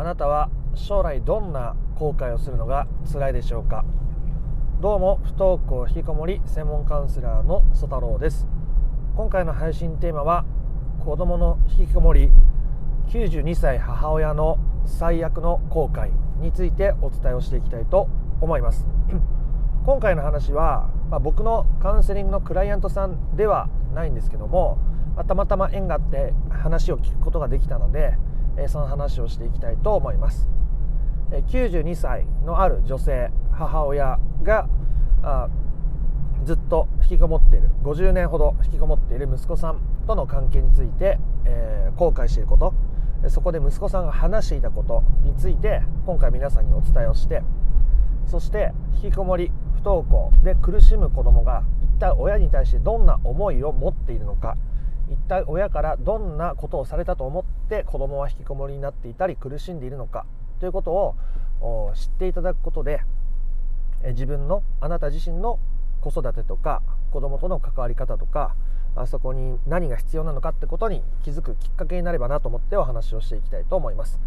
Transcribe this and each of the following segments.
あなたは将来どんな後悔をするのが辛いでしょうか？どうも不登校引きこもり専門カウンセラーの曽太郎です。今回の配信テーマは子供の引きこもり92歳母親の最悪の後悔についてお伝えをしていきたいと思います。今回の話は、まあ、僕のカウンセリングのクライアントさんではないんですけども、まあ、たまたま縁があって話を聞くことができたので、え、その話をしていきたいと思います、え、92歳のある女性母親があずっと引きこもっている。50年ほど引きこもっている息子さんとの関係について、えー、後悔していること。そこで息子さんが話していたことについて今回皆さんにお伝えをしてそして引きこもり不登校で苦しむ子どもが一体親に対してどんな思いを持っているのか。一体親からどんなことをされたと思って子どもは引きこもりになっていたり苦しんでいるのか？ということを知っていただくことで自分のあなた自身の子育てとか子どもとの関わり方とかあそこに何が必要なのかってことに気づくきっかけになればなと思ってお話をしていきたいと思います。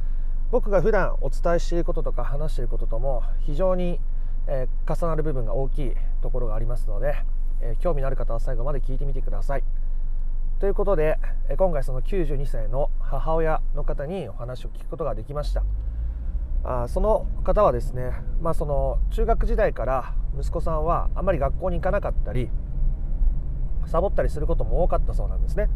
僕が普段お伝えしていることとか話していることとも非常に、え、重なる部分が大きいところがありますので、え、興味のある方は最後まで聞いてみてください。ということで、え、今回その92歳の母親の方にお話を聞くことができましたあその方はですね、まあ、その中学時代から息子さんはあまり学校に行かなかったりサボったりすることも多かったそうなんですね。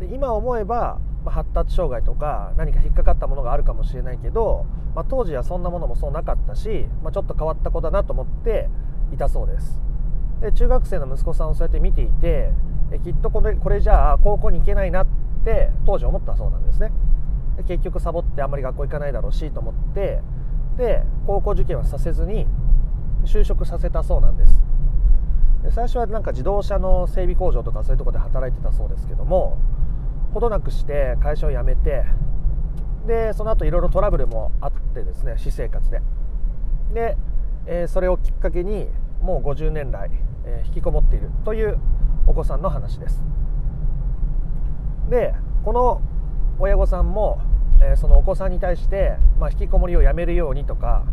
で今思えば、まあ、発達障害とか何か引っかかったものがあるかもしれないけど、まあ、当時はそんなものもそうなかったし、まあ、ちょっと変わった子だなと思っていたそうです。中学生の息子さんをそうやって見ていてきっとこれこれじゃあ高校に行けないなって当時思ったそうなんですね。結局サボってあんまり学校行かないだろうしと思ってで高校受験はさせずに就職させたそうなんです。最初はなんか自動車の整備工場とかそういうとこで働いてたそうですけどもほどなくして会社を辞めてでその後いろいろトラブルもあってですね私生活でで、えー、それをきっかけにもう50年来、え、引きこもっているというお子さんの話です。でこの親御さんも、え、そのお子さんに対して、まあ、引きこもりをやめるようにとか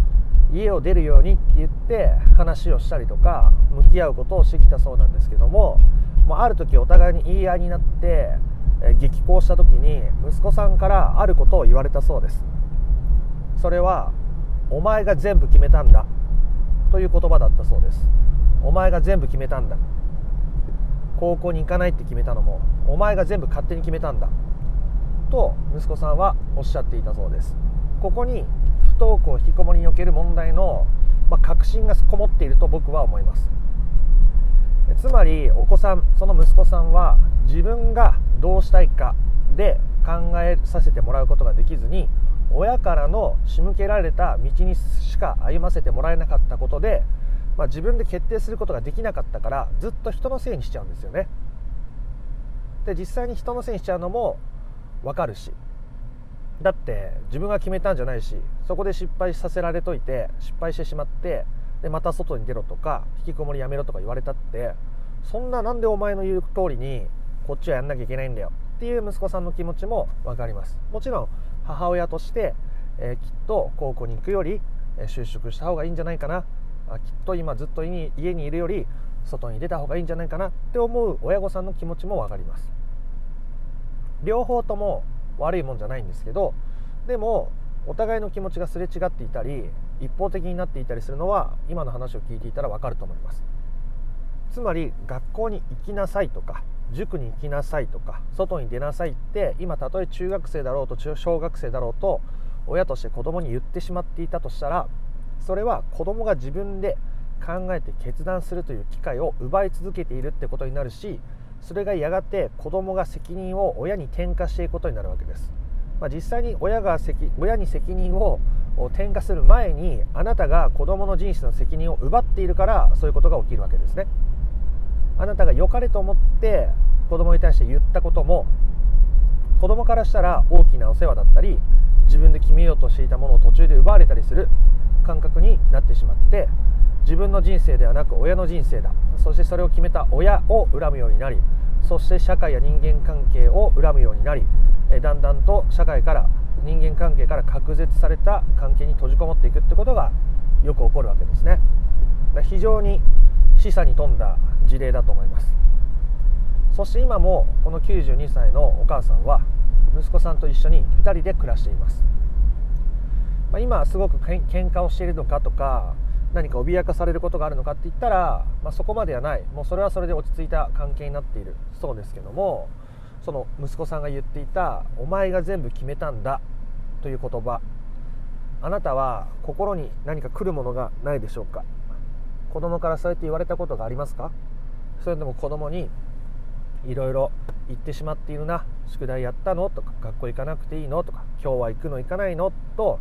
家を出るようにって言って話をしたりとか向き合うことをしてきたそうなんですけどももある時お互いに言い合いになって激高した時に息子さんからあることを言われたそうです。それは「お前が全部決めたんだ」という言葉だったそうです。お前が全部決めたんだ。高校に行かないって決めたのもお前が全部勝手に決めたんだ。と息子さんはおっしゃっていたそうです。ここに不登校引きこもりにおける問題の、まあ、確信がこもっていると僕は思います。つまりお子さんその息子さんは自分がどうしたいかで考えさせてもらうことができずに親からの仕向けられた道にしか歩ませてもらえなかったことで、まあ、自分で決定することができなかったからずっと人のせいにしちゃうんですよね。で実際に人のせいにしちゃうのも分かるし。だって自分が決めたんじゃないしそこで失敗させられといて失敗してしまってでまた外に出ろとか引きこもりやめろとか言われたってそんななんでお前の言う通りにこっちはやんなきゃいけないんだよ。っていう息子さんの気持ちも分かります。もちろん母親として、えー、きっと高校に行くより、え、就職した方がいいんじゃないかな。あきっと今ずっと家にいるより外に出た方がいいんじゃないかなって思う親御さんの気持ちも分かります。両方とも悪いもんじゃないんですけどでもお互いの気持ちがすれ違っていたり一方的になっていたりするのは今の話を聞いていたら分かると思います。つまり学校に行きなさいとか塾に行きなさいとか外に出なさいって今たとえ中学生だろうと小学生だろうと親として子供に言ってしまっていたとしたらそれは子供が自分で考えて決断するという機会を奪い続けているってことになるしそれがやがて子供が責任を親に転嫁していくことになるわけです、まあ、実際に親が責親に責任を転嫁する前にあなたが子供の人生の責任を奪っているからそういうことが起きるわけですね。あなたが良かれと思って子供に対して言ったことも子供からしたら大きなお世話だったり自分で決めようとしていたものを途中で奪われたりする。感覚になってしまって自分の人生ではなく親の人生だ。そしてそれを決めた親を恨むようになりそして社会や人間関係を恨むようになりだんだんと社会から人間関係から隔絶された関係に閉じこもっていくってことがよく起こるわけですね。非常に示唆に富んだ事例だと思います。そして今もこの92歳のお母さんは息子さんと一緒に2人で暮らしています、まあ、今すごくけん喧嘩をしているのかとか何か脅かされることがあるのかって言ったら、まあ、そこまではない。もうそれはそれで落ち着いた関係になっている。そうですけどもその息子さんが言っていた「お前が全部決めたんだ」という言葉。あなたは心に何か来るものがないでしょうか。子供からそうやって言われたことがありますか？それでも子供にいろいろ言ってしまっているな。宿題やったの？とか学校行かなくていいの？とか今日は行くの？行かないの？と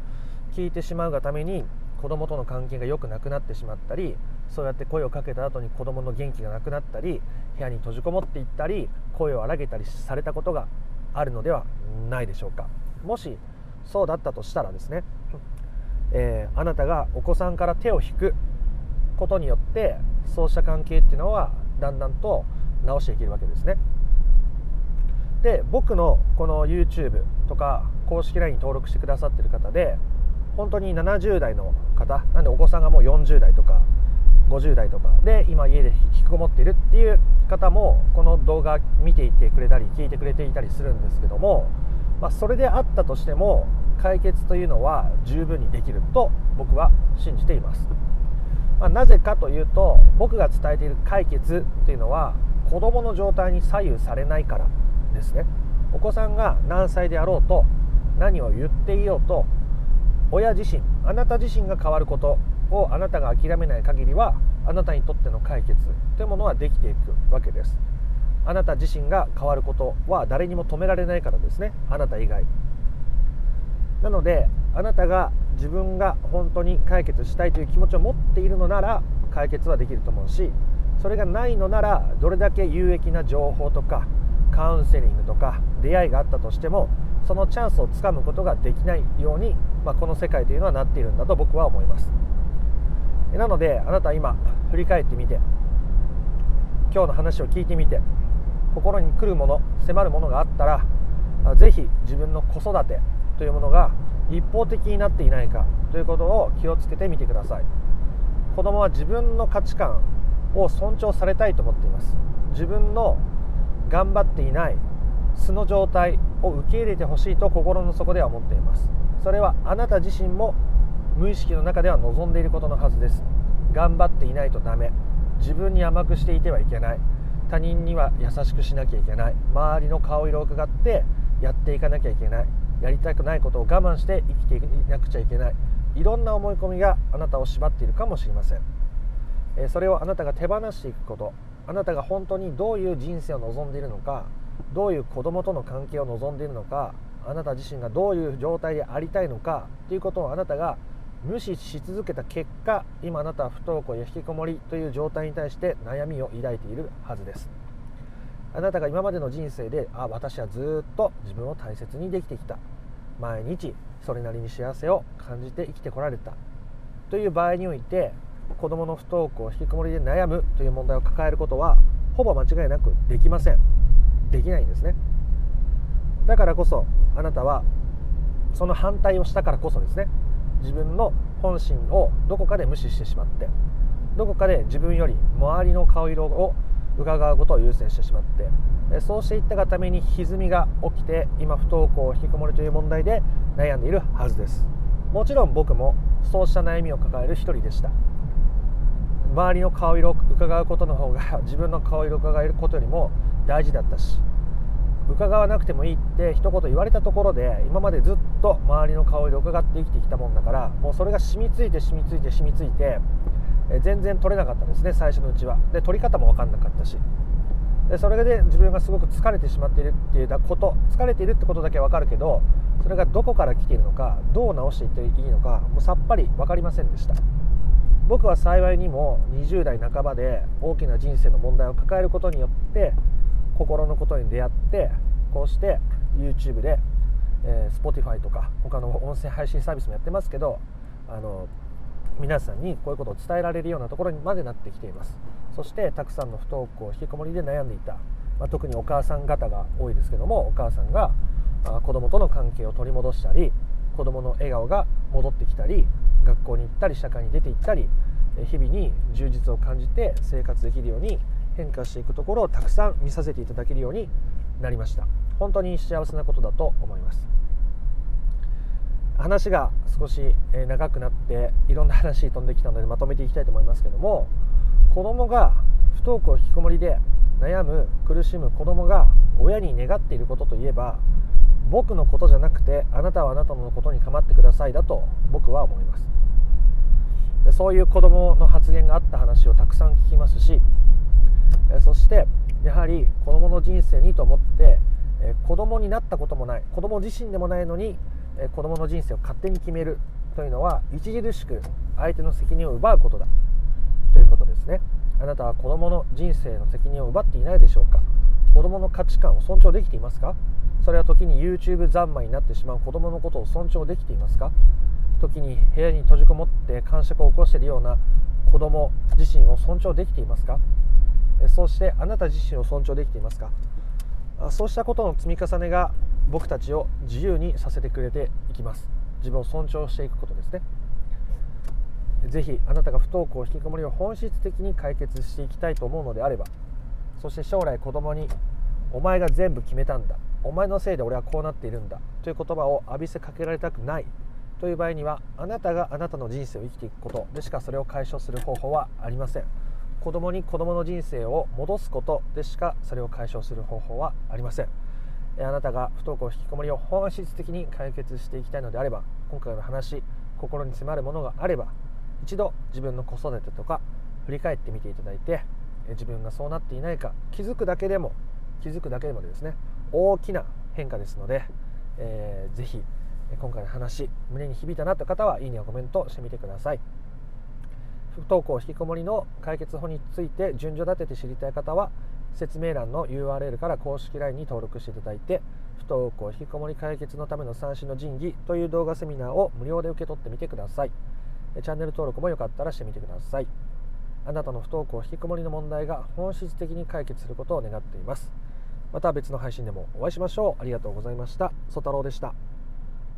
聞いてしまうがために子供との関係が良くなくなってしまったりそうやって声をかけた後に子供の元気がなくなったり部屋に閉じこもっていったり声を荒げたりされたことがあるのではないでしょうか。もしそうだったとしたらですね、えー、あなたがお子さんから手を引くことによってそうした関係っていうのはだんだんと直していけるわけですね。で僕のこの YouTube とか公式 LINE 登録してくださってる方で本当に70代の方なんでお子さんがもう40代とか50代とかで今家で引きこもっているっていう方もこの動画見ていってくれたり聞いてくれていたりするんですけども、まあ、それであったとしても解決というのは十分にできると僕は信じています、まあ、なぜかというと僕が伝えている解決っていうのは子どもの状態に左右されないからですね。お子さんが何歳であろうと何を言っていようと親自身あなた自身が変わることをあなたが諦めない限りはあなたにとっての解決というものはできていくわけです。あなた自身が変わることは誰にも止められないからですね。あなた以外。なのであなたが自分が本当に解決したいという気持ちを持っているのなら解決はできると思うしそれがないのならどれだけ有益な情報とかカウンセリングとか出会いがあったとしてもそのチャンスをつかむことができないように、まあ、この世界というのはなっているんだと僕は思います。なのであなた今振り返ってみて今日の話を聞いてみて心に来るもの迫るものがあったら是非自分の子育てというものが一方的になっていないかということを気をつけてみてください。子供は自分の価値観を尊重されたいと思っています。自分の頑張っていない素の状態を受け入れてほしいと心の底では思っています。それはあなた自身も無意識の中では望んでいることのはずです。頑張っていないとダメ。自分に甘くしていてはいけない。他人には優しくしなきゃいけない。周りの顔色を伺ってやっていかなきゃいけない。やりたくないことを我慢して生きていなくちゃいけない。いろんな思い込みがあなたを縛っているかもしれません。それをあなたが手放していくこと。あなたが本当にどういう人生を望んでいるのか。どういう子供との関係を望んでいるのかあなた自身がどういう状態でありたいのかということをあなたが無視し続けた結果今あなたは不登校や引きこもりという状態に対して悩みを抱いているはずです。あなたが今までの人生であ私はずっと自分を大切にできてきた。毎日それなりに幸せを感じて生きてこられた。という場合において子どもの不登校引きこもりで悩むという問題を抱えることはほぼ間違いなくできません。できないんですね。だからこそあなたはその反対をしたからこそですね。自分の本心をどこかで無視してしまってどこかで自分より周りの顔色を伺うことを優先してしまってそうしていったがために歪みが起きて今不登校引きこもりという問題で悩んでいるはずです。もちろん僕もそうした悩みを抱える一人でした。周りの顔色を伺うことの方が自分の顔色を伺えることよりも大事だったし伺わなくてもいいって一言言われたところで今までずっと周りの顔色を伺って生きてきたもんだからもうそれが染みついて染みついて染みついて全然取れなかったですね最初のうちは。で取り方も分かんなかったし。でそれで自分がすごく疲れてしまっているっていうこと疲れているってことだけ分かるけどそれがどこから来ているのかどう直していっていいのかもうさっぱり分かりませんでした。僕は幸いにも20代半ばで大きな人生の問題を抱えることによって心のことに出会ってこうして YouTube で、えー、Spotify とか他の音声配信サービスもやってますけどあの皆さんにこういうことを伝えられるようなところにまでなってきています。そしてたくさんの不登校引きこもりで悩んでいた、まあ、特にお母さん方が多いですけどもお母さんが子供との関係を取り戻したり子供の笑顔が戻ってきたり学校に行ったり社会に出て行ったり日々に充実を感じて生活できるように変化していくところをたくさん見させていただけるようになりました。本当に幸せなことだと思います。話が少し長くなっていろんな話飛んできたのでまとめていきたいと思いますけども子供が不登校引きこもりで悩む苦しむ子供が親に願っていることといえば僕のことじゃなくてあなたはあなたのことに構ってくださいだと僕は思います。そういう子供の発言があった話をたくさん聞きますしそしてやはり子供の人生にと思って子供になったこともない子供自身でもないのに子供の人生を勝手に決めるというのは著しく相手の責任を奪うことだということですね。あなたは子供の人生の責任を奪っていないでしょうか？子供の価値観を尊重できていますか？それは時に YouTube 三昧になってしまう子供のことを尊重できていますか？時に部屋に閉じこもって感触を起こしているような子供自身を尊重できていますか？そしてあなた自身を尊重できていますか？そうしたことの積み重ねが僕たちを自由にさせてくれていきます。自分を尊重していくことですね。ぜひあなたが不登校引きこもりを本質的に解決していきたいと思うのであればそして将来子供に「お前が全部決めたんだ」「お前のせいで俺はこうなっているんだ」という言葉を浴びせかけられたくない。という場合にはあなたがあなたの人生を生きていくことでしかそれを解消する方法はありません。子供に子供の人生を戻すことでしかそれを解消する方法はありません。あなたが不登校引きこもりを本質的に解決していきたいのであれば今回の話心に迫るものがあれば一度自分の子育てとか振り返ってみていただいて自分がそうなっていないか気づくだけでも気づくだけでもですね大きな変化ですので、えー、ぜひ今回の話胸に響いたなという方はいいねをコメントしてみてください。不登校引きこもりの解決法について順序立てて知りたい方は説明欄の URL から公式 LINE に登録していただいて不登校引きこもり解決のための三種の神器という動画セミナーを無料で受け取ってみてください。チャンネル登録もよかったらしてみてください。あなたの不登校引きこもりの問題が本質的に解決することを願っています。また別の配信でもお会いしましょう。ありがとうございました。ソ太郎でした。